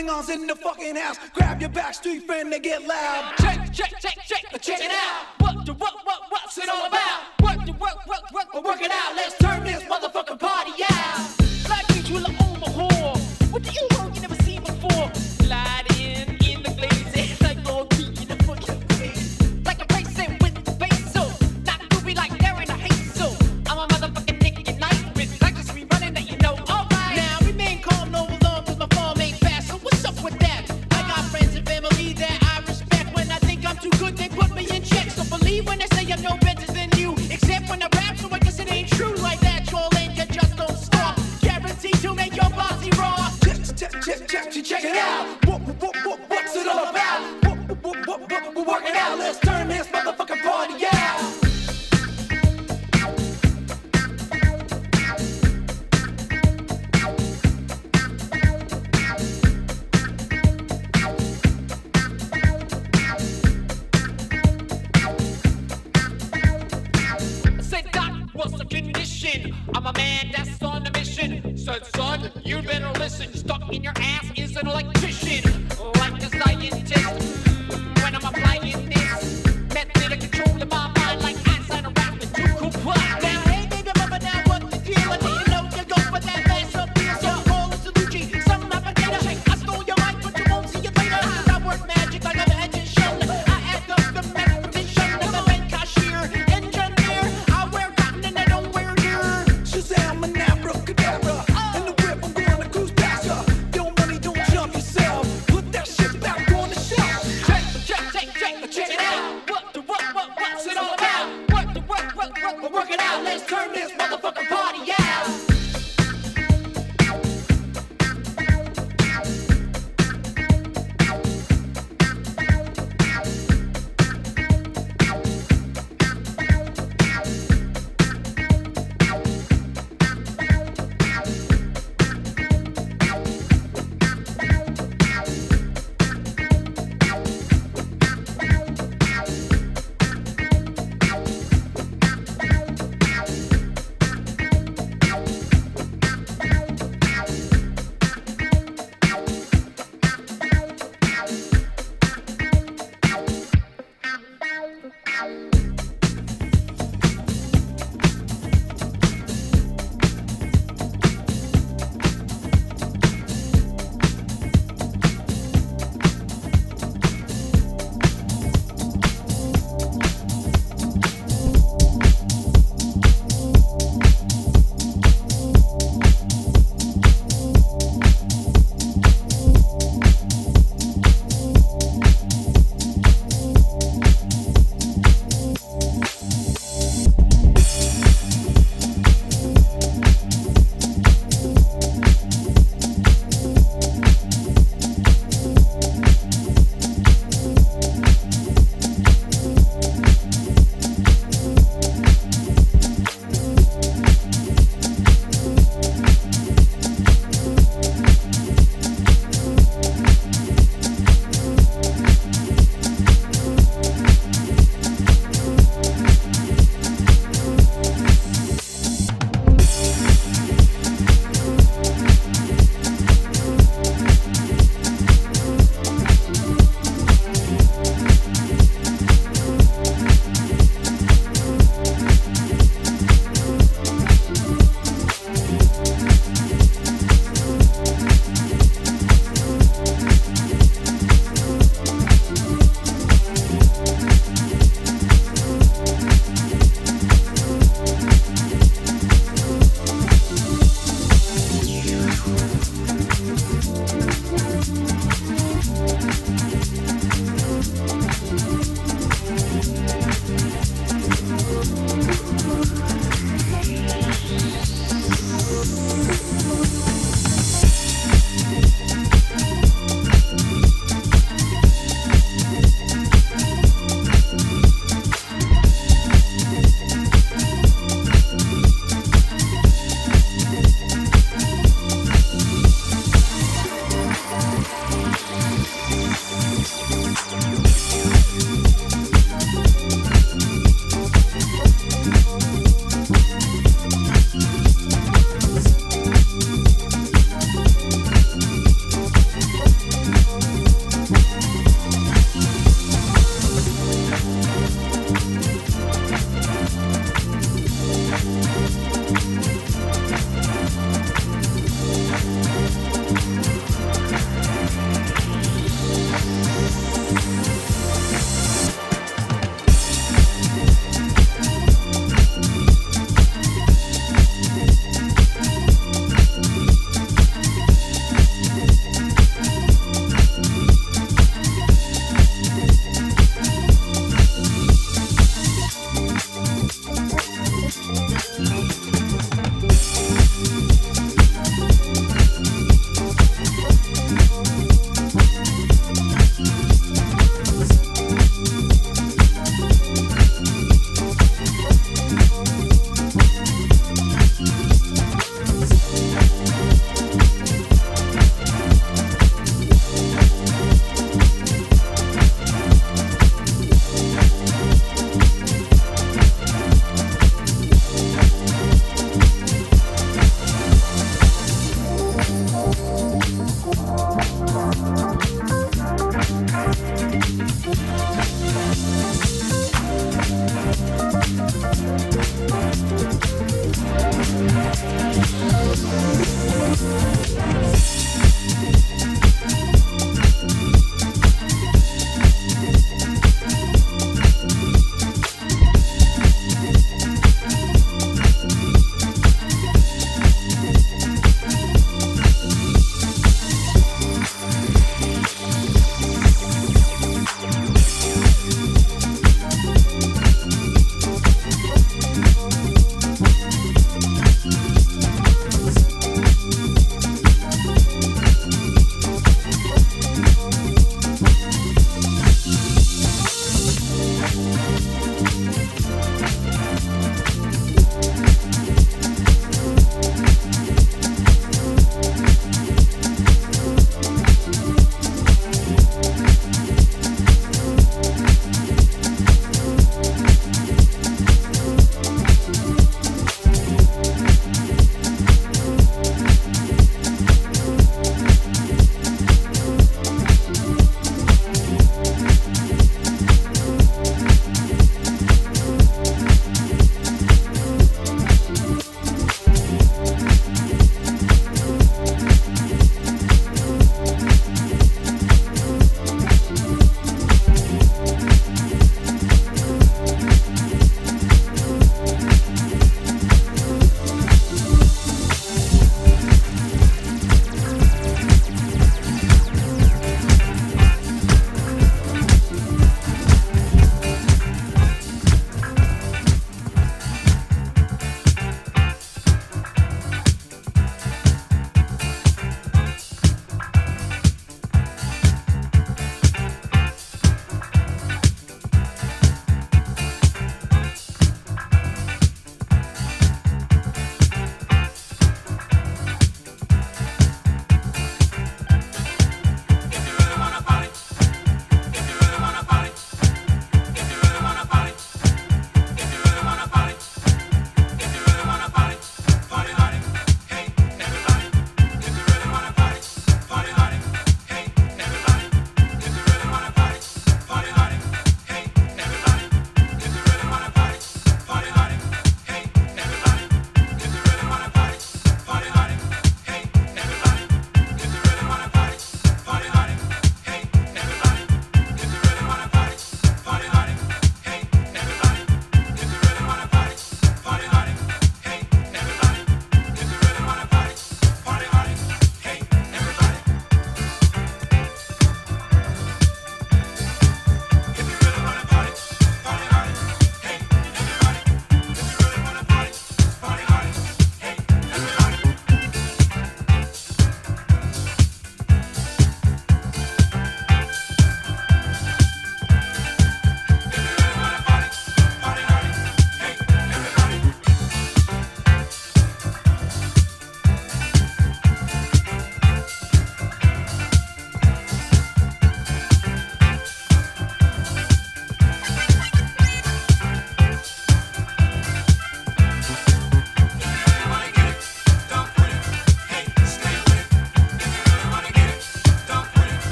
Klingons in the fucking house. Grab your backstreet friend, they get loud. Check, check, check, check, check it out. What the what what what's it all about? What the what, what? work, work it out. Let's turn this motherfucker.